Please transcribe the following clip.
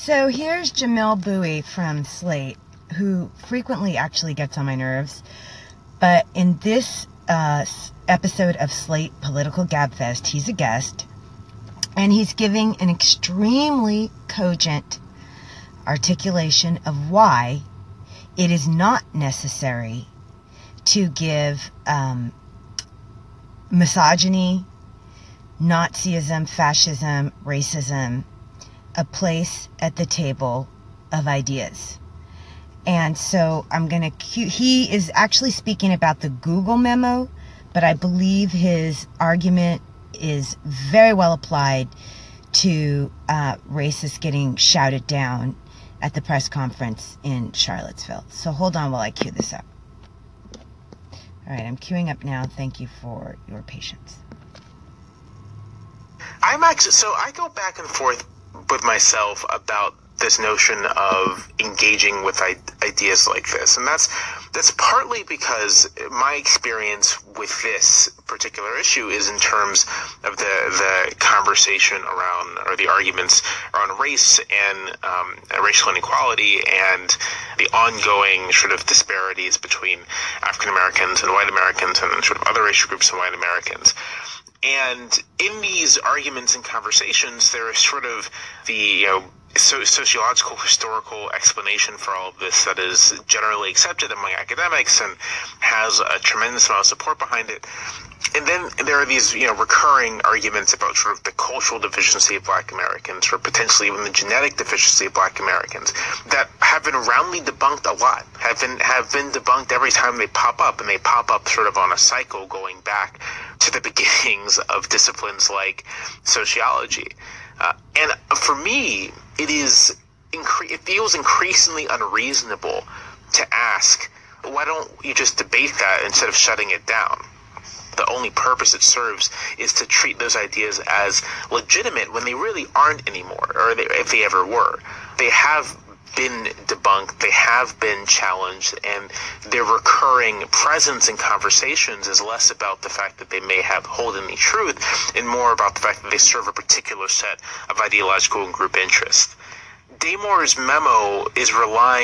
So here's Jamelle Bouie from Slate, who frequently actually gets on my nerves. But in this uh, episode of Slate Political Gabfest, he's a guest. And he's giving an extremely cogent articulation of why it is not necessary to give um, misogyny, Nazism, fascism, racism a place at the table of ideas. And so I'm going to, he is actually speaking about the Google memo, but I believe his argument is very well applied to uh, racists getting shouted down at the press conference in Charlottesville. So hold on while I cue this up. All right, I'm queuing up now. Thank you for your patience. I'm actually, so I go back and forth with myself about this notion of engaging with ideas like this. And that's that's partly because my experience with this particular issue is in terms of the the conversation around or the arguments around race and um, racial inequality and the ongoing sort of disparities between African Americans and white Americans and sort of other racial groups and white Americans. And in these arguments and conversations, there is sort of the you know so sociological historical explanation for all of this that is generally accepted among academics and has a tremendous amount of support behind it. And then there are these, you know, recurring arguments about sort of the cultural deficiency of black Americans or potentially even the genetic deficiency of black Americans that have been roundly debunked a lot, have been have been debunked every time they pop up and they pop up sort of on a cycle going back to the beginnings of disciplines like sociology. Uh, and for me, it is incre- it feels increasingly unreasonable to ask, why don't you just debate that instead of shutting it down? The only purpose it serves is to treat those ideas as legitimate when they really aren't anymore, or they, if they ever were. They have been debunked, they have been challenged, and their recurring presence in conversations is less about the fact that they may have hold any truth and more about the fact that they serve a particular set of ideological and group interests. Damore's memo is relying